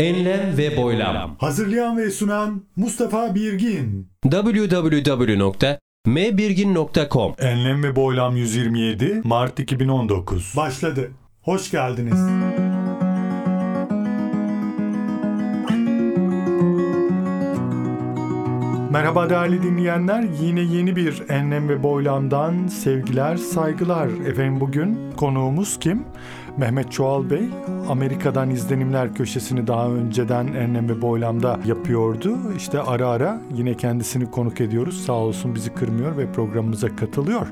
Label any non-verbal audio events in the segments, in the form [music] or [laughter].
Enlem ve boylam. Hazırlayan ve sunan Mustafa Birgin. www.mbirgin.com Enlem ve Boylam 127 Mart 2019. Başladı. Hoş geldiniz. Merhaba değerli dinleyenler. Yine yeni bir Enlem ve Boylam'dan sevgiler, saygılar. Efendim bugün konuğumuz kim? Mehmet Çoğal Bey Amerika'dan izlenimler köşesini daha önceden Enlem ve Boylam'da yapıyordu. İşte ara ara yine kendisini konuk ediyoruz. Sağ olsun bizi kırmıyor ve programımıza katılıyor.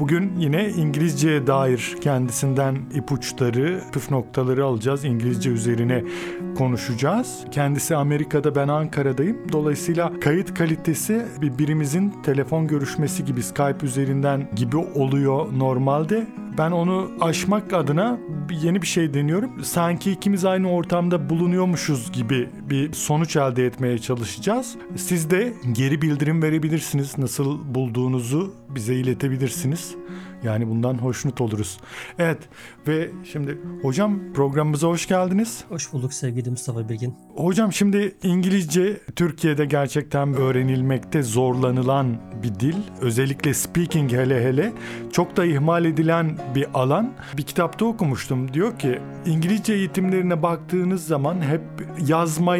Bugün yine İngilizceye dair kendisinden ipuçları, püf noktaları alacağız. İngilizce üzerine konuşacağız. Kendisi Amerika'da ben Ankara'dayım. Dolayısıyla kayıt kalitesi bir birimizin telefon görüşmesi gibi Skype üzerinden gibi oluyor normalde. Ben onu aşmak adına yeni bir şey deniyorum. Sanki ikimiz aynı ortamda bulunuyormuşuz gibi bir sonuç elde etmeye çalışacağız. Siz de geri bildirim verebilirsiniz. Nasıl bulduğunuzu bize iletebilirsiniz. Yani bundan hoşnut oluruz. Evet ve şimdi hocam programımıza hoş geldiniz. Hoş bulduk sevgili Mustafa Begin. Hocam şimdi İngilizce Türkiye'de gerçekten öğrenilmekte zorlanılan bir dil. Özellikle speaking hele hele çok da ihmal edilen bir alan. Bir kitapta okumuştum. Diyor ki İngilizce eğitimlerine baktığınız zaman hep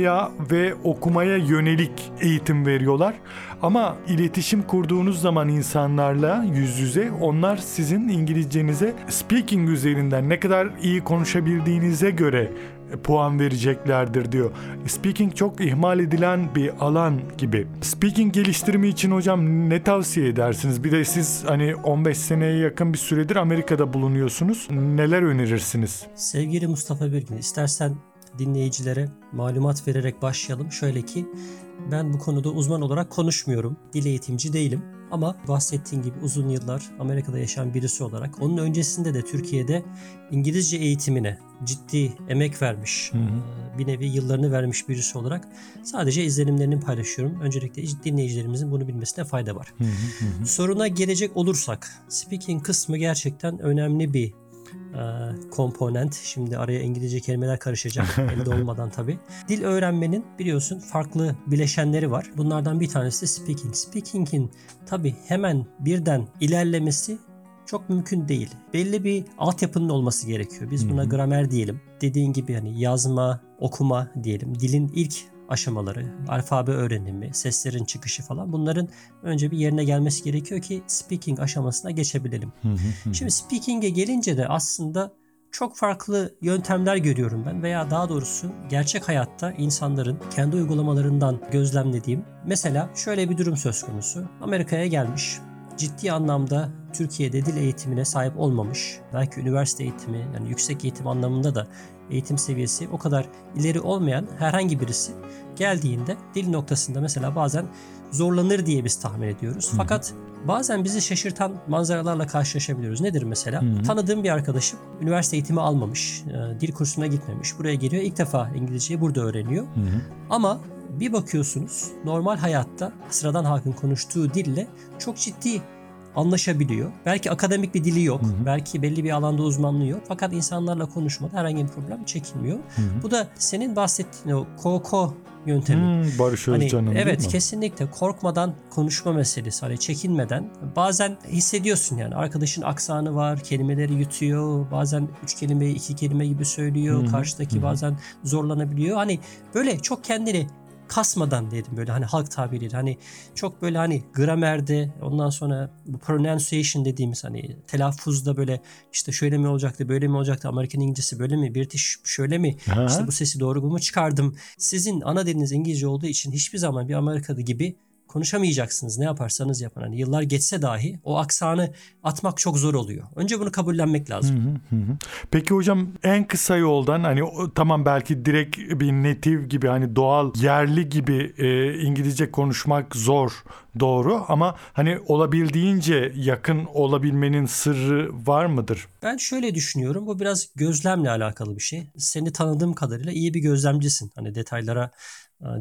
yazmaya ve okumaya yönelik eğitim veriyorlar. Ama iletişim kurduğunuz zaman insanlarla yüz yüze onlar sizin İngilizcenize speaking üzerinden ne kadar iyi konuşabildiğinize göre puan vereceklerdir diyor. Speaking çok ihmal edilen bir alan gibi. Speaking geliştirme için hocam ne tavsiye edersiniz? Bir de siz hani 15 seneye yakın bir süredir Amerika'da bulunuyorsunuz. Neler önerirsiniz? Sevgili Mustafa Birgin, istersen dinleyicilere malumat vererek başlayalım. Şöyle ki ben bu konuda uzman olarak konuşmuyorum. Dil eğitimci değilim. Ama bahsettiğim gibi uzun yıllar Amerika'da yaşayan birisi olarak onun öncesinde de Türkiye'de İngilizce eğitimine ciddi emek vermiş, hı hı. bir nevi yıllarını vermiş birisi olarak sadece izlenimlerini paylaşıyorum. Öncelikle dinleyicilerimizin bunu bilmesine fayda var. Hı hı hı. Soruna gelecek olursak, speaking kısmı gerçekten önemli bir komponent. Şimdi araya İngilizce kelimeler karışacak elde olmadan tabii. [laughs] Dil öğrenmenin biliyorsun farklı bileşenleri var. Bunlardan bir tanesi de speaking. Speaking'in tabii hemen birden ilerlemesi çok mümkün değil. Belli bir altyapının olması gerekiyor. Biz buna gramer diyelim. Dediğin gibi hani yazma, okuma diyelim. Dilin ilk aşamaları, alfabe öğrenimi, seslerin çıkışı falan bunların önce bir yerine gelmesi gerekiyor ki speaking aşamasına geçebilelim. Şimdi speaking'e gelince de aslında çok farklı yöntemler görüyorum ben veya daha doğrusu gerçek hayatta insanların kendi uygulamalarından gözlemlediğim. Mesela şöyle bir durum söz konusu. Amerika'ya gelmiş, ciddi anlamda Türkiye'de dil eğitimine sahip olmamış, belki üniversite eğitimi yani yüksek eğitim anlamında da eğitim seviyesi o kadar ileri olmayan herhangi birisi geldiğinde dil noktasında mesela bazen zorlanır diye biz tahmin ediyoruz. Hı-hı. Fakat bazen bizi şaşırtan manzaralarla karşılaşabiliyoruz. Nedir mesela? Hı-hı. Tanıdığım bir arkadaşım üniversite eğitimi almamış, e, dil kursuna gitmemiş. Buraya geliyor ilk defa İngilizceyi burada öğreniyor. Hı-hı. Ama bir bakıyorsunuz normal hayatta sıradan halkın konuştuğu dille çok ciddi anlaşabiliyor. Belki akademik bir dili yok. Hı hı. Belki belli bir alanda uzmanlığı yok. Fakat insanlarla konuşmada herhangi bir problem çekinmiyor. Hı hı. Bu da senin bahsettiğin o KOKO yöntemi. Hmm, Barış Özcan'ın hani, Evet kesinlikle korkmadan konuşma meselesi. Hani çekinmeden bazen hissediyorsun yani arkadaşın aksanı var, kelimeleri yutuyor. Bazen üç kelimeyi iki kelime gibi söylüyor. Hı-hı. Karşıdaki Hı-hı. bazen zorlanabiliyor. Hani böyle çok kendini kasmadan dedim böyle hani halk tabiriyle. Hani çok böyle hani gramerde ondan sonra bu pronunciation dediğimiz hani telaffuzda böyle işte şöyle mi olacaktı böyle mi olacaktı Amerikan İngilizcesi böyle mi British şöyle mi? Ha. işte bu sesi doğru mu çıkardım? Sizin ana diliniz İngilizce olduğu için hiçbir zaman bir Amerikalı gibi konuşamayacaksınız ne yaparsanız yapın. Hani yıllar geçse dahi o aksanı atmak çok zor oluyor. Önce bunu kabullenmek lazım. Hı hı hı. Peki hocam en kısa yoldan hani tamam belki direkt bir native gibi hani doğal yerli gibi e, İngilizce konuşmak zor doğru ama hani olabildiğince yakın olabilmenin sırrı var mıdır? Ben şöyle düşünüyorum. Bu biraz gözlemle alakalı bir şey. Seni tanıdığım kadarıyla iyi bir gözlemcisin. Hani detaylara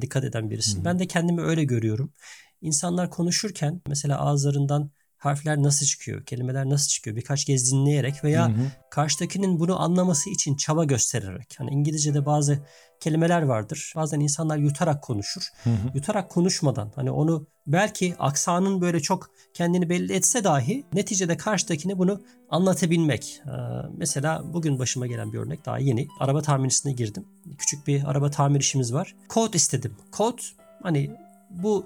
dikkat eden birisin. Hmm. Ben de kendimi öyle görüyorum. İnsanlar konuşurken mesela ağızlarından harfler nasıl çıkıyor, kelimeler nasıl çıkıyor birkaç kez dinleyerek veya Hı hı. karşıdakinin bunu anlaması için çaba göstererek. Hani İngilizce'de bazı kelimeler vardır. Bazen insanlar yutarak konuşur. Hı hı. Yutarak konuşmadan hani onu belki aksanın böyle çok kendini belli etse dahi neticede karşıdakine bunu anlatabilmek. Ee, mesela bugün başıma gelen bir örnek daha yeni. Araba tamircisine girdim. Küçük bir araba tamir işimiz var. Kod istedim. Kod hani bu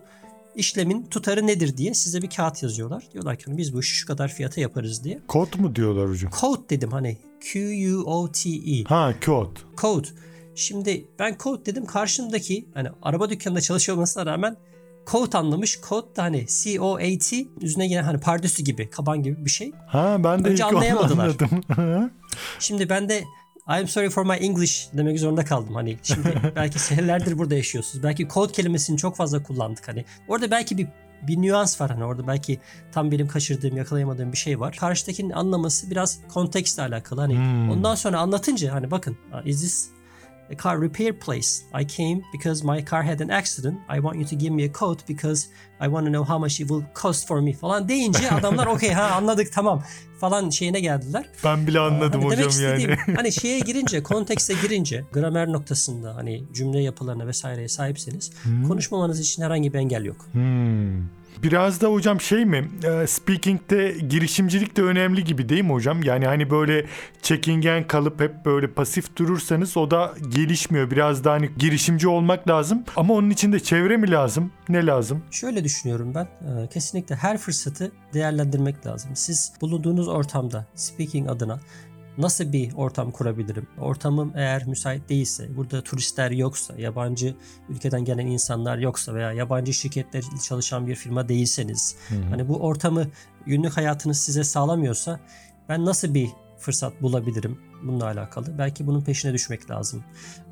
işlemin tutarı nedir diye size bir kağıt yazıyorlar. Diyorlar ki biz bu işi şu kadar fiyata yaparız diye. Kod mu diyorlar hocam? Code dedim hani Q-U-O-T-E. Ha kod. Code. Şimdi ben code dedim karşımdaki hani araba dükkanında çalışıyor olmasına rağmen code anlamış. Code da hani C-O-A-T üzerine gelen hani pardüsü gibi kaban gibi bir şey. Ha ben de Önce ilk anlayamadılar. anladım. [laughs] Şimdi ben de I'm sorry for my English demek zorunda kaldım. Hani şimdi [laughs] belki senelerdir burada yaşıyorsunuz. Belki code kelimesini çok fazla kullandık hani. Orada belki bir bir nüans var hani orada belki tam benim kaçırdığım, yakalayamadığım bir şey var. Karşıdakinin anlaması biraz kontekstle alakalı. Hani Hmm. ondan sonra anlatınca hani bakın uh, is this a car repair place? I came because my car had an accident. I want you to give me a quote because I want to know how much it will cost for me falan deyince [laughs] adamlar okey ha anladık tamam falan şeyine geldiler. ben bile anladım Hani hocam yani. istediğim, [laughs] hani şeye girince, kontekste girince, gramer noktasında hani cümle yapılarına vesaireye sahipseniz konuşmamanız için herhangi bir engel yok. Hmm. Biraz da hocam şey mi? e, Speaking'de girişimcilik de önemli gibi değil mi hocam? Yani hani böyle çekingen kalıp hep böyle pasif durursanız o da gelişmiyor. Biraz da hani girişimci olmak lazım. Ama onun için de çevre mi lazım? Ne lazım? Şöyle düşünüyorum ben. e, Kesinlikle her fırsatı değerlendirmek lazım. Siz bulunduğunuz ortamda speaking adına nasıl bir ortam kurabilirim? Ortamım eğer müsait değilse, burada turistler yoksa, yabancı ülkeden gelen insanlar yoksa veya yabancı şirketler çalışan bir firma değilseniz, hani bu ortamı günlük hayatınız size sağlamıyorsa ben nasıl bir fırsat bulabilirim bununla alakalı? Belki bunun peşine düşmek lazım.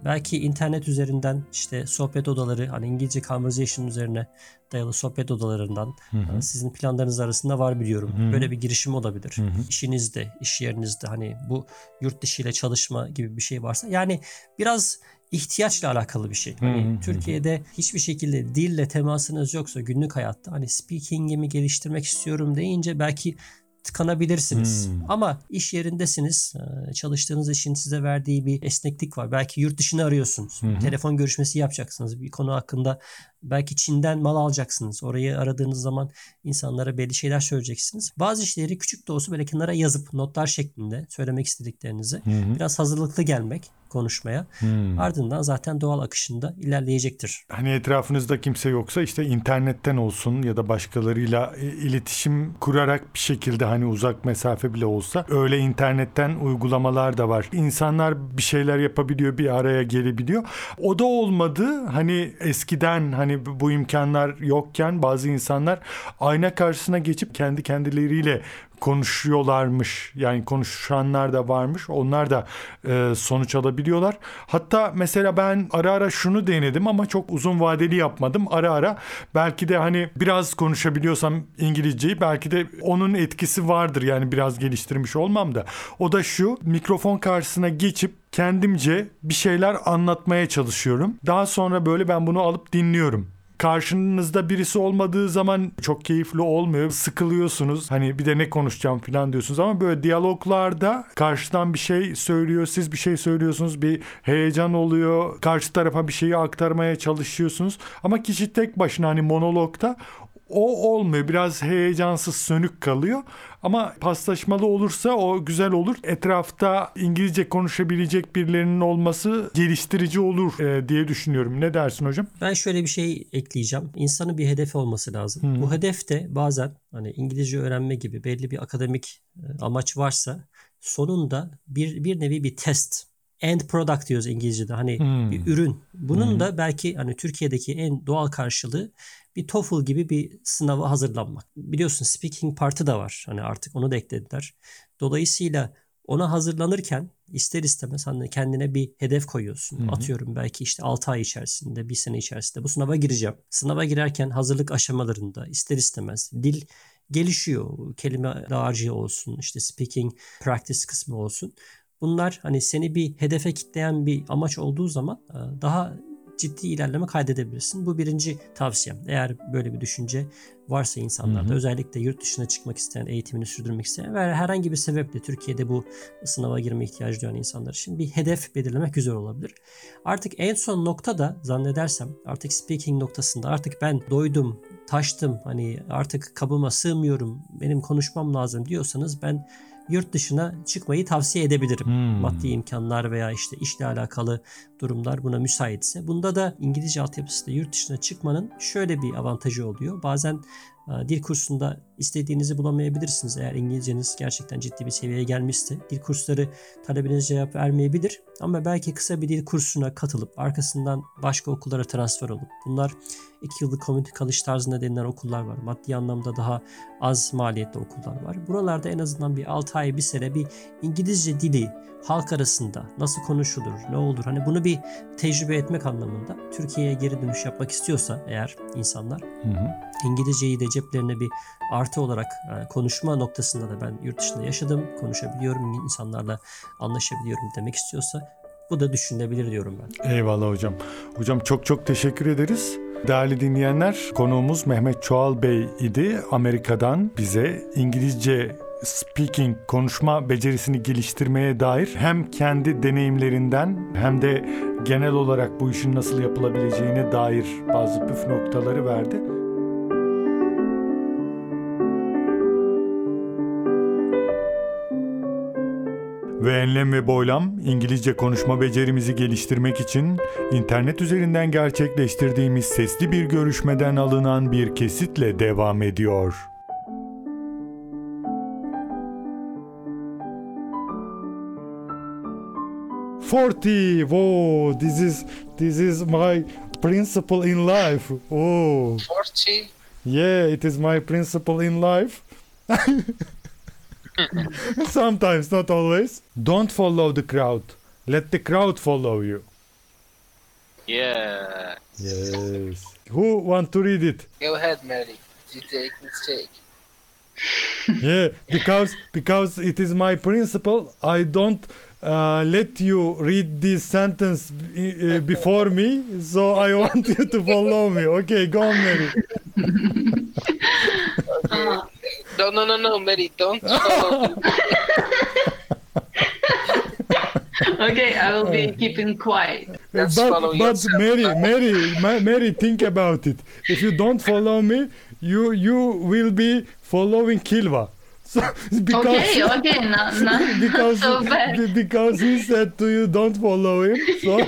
Belki internet üzerinden işte sohbet odaları hani İngilizce conversation üzerine dayalı sohbet odalarından e, sizin planlarınız arasında var biliyorum. Böyle bir girişim olabilir. İşinizde, iş yerinizde hani bu yurt dışı ile çalışma gibi bir şey varsa yani biraz ihtiyaçla alakalı bir şey. Hani. Türkiye'de hiçbir şekilde dille temasınız yoksa günlük hayatta hani speaking'imi geliştirmek istiyorum deyince belki tıkanabilirsiniz. Hmm. Ama iş yerindesiniz. e, Çalıştığınız işin size verdiği bir esneklik var. Belki yurt dışını arıyorsunuz. Hı. Telefon görüşmesi yapacaksınız. Bir konu hakkında belki Çin'den mal alacaksınız. Orayı aradığınız zaman insanlara belli şeyler söyleyeceksiniz. Bazı işleri küçük de olsa böyle kenara yazıp notlar şeklinde söylemek istediklerinizi biraz hazırlıklı gelmek konuşmaya. Ardından zaten doğal akışında ilerleyecektir. Hani etrafınızda kimse yoksa işte internetten olsun ya da başkalarıyla e, iletişim kurarak bir şekilde hani uzak mesafe bile olsa öyle internetten uygulamalar da var. İnsanlar bir şeyler yapabiliyor, bir araya gelebiliyor. O da olmadı. Hani eskiden hani bu imkanlar yokken bazı insanlar ayna karşısına geçip kendi kendileriyle konuşuyorlarmış. Yani konuşanlar da varmış. Onlar da e, sonuç alabiliyorlar. Hatta mesela ben ara ara şunu denedim ama çok uzun vadeli yapmadım. Ara ara belki de hani biraz konuşabiliyorsam İngilizceyi belki de onun etkisi vardır. Yani biraz geliştirmiş olmam da. O da şu mikrofon karşısına geçip kendimce bir şeyler anlatmaya çalışıyorum. Daha sonra böyle ben bunu alıp dinliyorum. Karşınızda birisi olmadığı zaman çok keyifli olmuyor. Sıkılıyorsunuz. Hani bir de ne konuşacağım falan diyorsunuz ama böyle diyaloglarda karşıdan bir şey söylüyor, siz bir şey söylüyorsunuz. Bir heyecan oluyor. Karşı tarafa bir şeyi aktarmaya çalışıyorsunuz. Ama kişi tek başına hani monologda o olmuyor. Biraz heyecansız, sönük kalıyor. Ama paslaşmalı olursa o güzel olur. Etrafta İngilizce konuşabilecek birilerinin olması geliştirici olur e, diye düşünüyorum. Ne dersin hocam? Ben şöyle bir şey ekleyeceğim. İnsanın bir hedefi olması lazım. Bu hedef de bazen hani İngilizce öğrenme gibi belli bir akademik e, amaç varsa sonunda bir bir nevi bir test end product diyoruz İngilizce'de. Hani Hmm. bir ürün. Bunun da belki hani Türkiye'deki en doğal karşılığı bir TOEFL gibi bir sınava hazırlanmak. Biliyorsun speaking partı da var. Hani artık onu da eklediler. Dolayısıyla ona hazırlanırken ister istemez hani kendine bir hedef koyuyorsun. Atıyorum belki işte 6 ay içerisinde, bir sene içerisinde bu sınava gireceğim. Sınava girerken hazırlık aşamalarında ister istemez dil gelişiyor. Kelime dağarcığı olsun, işte speaking practice kısmı olsun. Bunlar hani seni bir hedefe kitleyen bir amaç olduğu zaman e, daha ciddi ilerleme kaydedebilirsin. Bu birinci tavsiyem. Eğer böyle bir düşünce varsa insanlarda Hı hı. özellikle yurt dışına çıkmak isteyen, eğitimini sürdürmek isteyen ve herhangi bir sebeple Türkiye'de bu sınava girme ihtiyacı duyan insanlar için bir hedef belirlemek güzel olabilir. Artık en son nokta da zannedersem artık speaking noktasında artık ben doydum, taştım hani artık kabıma sığmıyorum, benim konuşmam lazım diyorsanız ben yurt dışına çıkmayı tavsiye edebilirim. Hmm. Maddi imkanlar veya işte işle alakalı durumlar buna müsaitse. Bunda da İngilizce altyapısıyla yurt dışına çıkmanın şöyle bir avantajı oluyor. Bazen e, dil kursunda istediğinizi bulamayabilirsiniz eğer İngilizceniz gerçekten ciddi bir seviyeye gelmişse. Dil kursları talebinize cevap vermeyebilir ama belki kısa bir dil kursuna katılıp arkasından başka okullara transfer olup bunlar 2 yıllık community college tarzında denilen okullar var. Maddi anlamda daha az maliyetli okullar var. Buralarda en azından bir 6 ay bir sene bir İngilizce dili halk arasında nasıl konuşulur, ne olur hani bunu bir tecrübe etmek anlamında Türkiye'ye geri dönüş yapmak istiyorsa eğer insanlar Hı hı. İngilizceyi de ceplerine bir artı olarak e, konuşma noktasında da ben yurt dışında yaşadım, konuşabiliyorum, insanlarla anlaşabiliyorum demek istiyorsa bu da düşünülebilir diyorum ben. Eyvallah hocam. Hocam çok çok teşekkür ederiz. Değerli dinleyenler, konuğumuz Mehmet Çoğal Bey idi. Amerika'dan bize İngilizce speaking, konuşma becerisini geliştirmeye dair hem kendi deneyimlerinden hem de genel olarak bu işin nasıl yapılabileceğine dair bazı püf noktaları verdi. Ve enlem ve boylam İngilizce konuşma becerimizi geliştirmek için internet üzerinden gerçekleştirdiğimiz sesli bir görüşmeden alınan bir kesitle devam ediyor. Forty, whoa, this is this is my principle in life. Oh, 40 yeah, it is my principle in life. [laughs] Sometimes, not always. Don't follow the crowd. Let the crowd follow you. yeah Yes. Who want to read it? go ahead mary you take mistake Yeah, because because it is my principle. I don't uh, let you read this sentence uh, before me, so I [laughs] want you to follow me. Okay, go on, Mary. [laughs] no no no no mary don't [laughs] follow okay, I will be keeping quiet. Let's but but. Mary, Mary, Mary, think about it. If you don't follow me, you you will be following Kilva. So because Okay, okay, not, not, [laughs] because so bad. because he said to you don't follow him. So [laughs]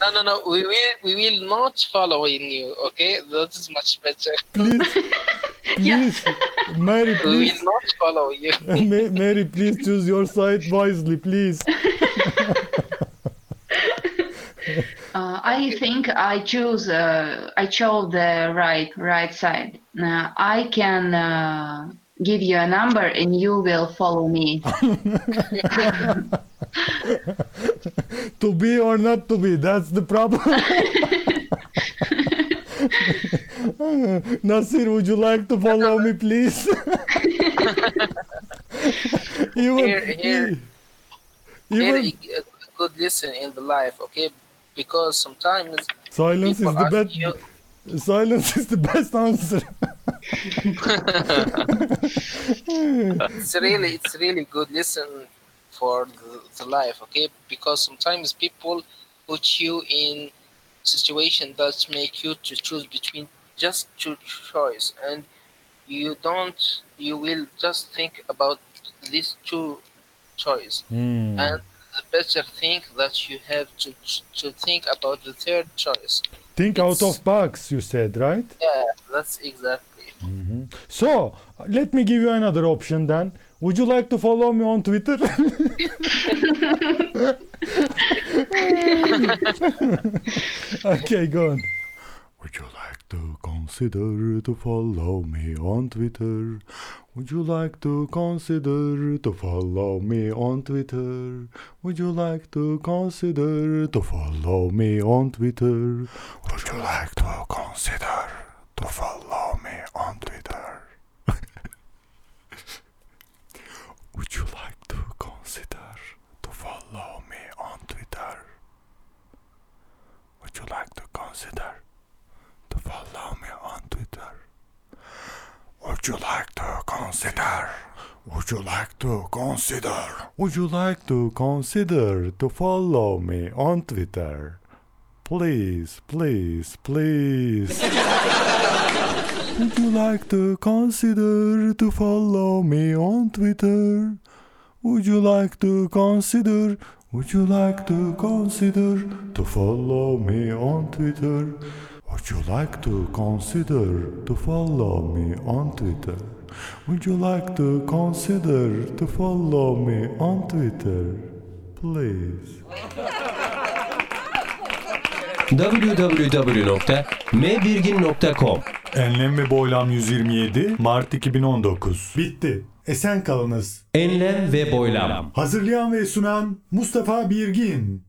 no no no we will we will not following you okay that is much better please, [laughs] please, Mary, we please, will not follow you Mary, please choose your side wisely, please. Uh, I think I choose. Uh, I chose the right right side. Uh, I can uh, give you a number, and you will follow me. [laughs] to be or not to be, that's the problem. [laughs] Nasir, would you like to follow me, please? [laughs] even, Here, here. even very uh, good listen in the life okay because sometimes silence is the best. you Silence is the best answer. [laughs] it's really it's really good listen for the, the life okay because sometimes people put you in situation that make you to choose between just two choice and you don't you will just think about these two choice Hmm. and better thing that you have to to think about the third choice Think out of box, you said, right? yeah that's exactly mm-hmm. So, let me give you another option then. Would you like to follow me on Twitter? [laughs] [laughs] okay, go on. Would you like to consider to follow me on Twitter? Would you like to consider to follow me on Twitter? Would you like to consider to follow me on Twitter? Would you like to consider to follow me on Twitter? [laughs] Would you like to consider to follow me consider? Would you like to consider? Would you like to consider to follow me on Twitter? Please, please, please. [laughs] Would you like to consider to follow me on Twitter? Would you like to consider? Would you like to consider to follow me on Twitter? Would you like to consider to follow me on Twitter? Would you like to consider to follow me on Twitter? Please. [laughs] www.mbirgin.com Enlem ve Boylam 127 Mart 2019 Bitti. Esen kalınız. Enlem ve boylam. Hazırlayan ve sunan Mustafa Birgin.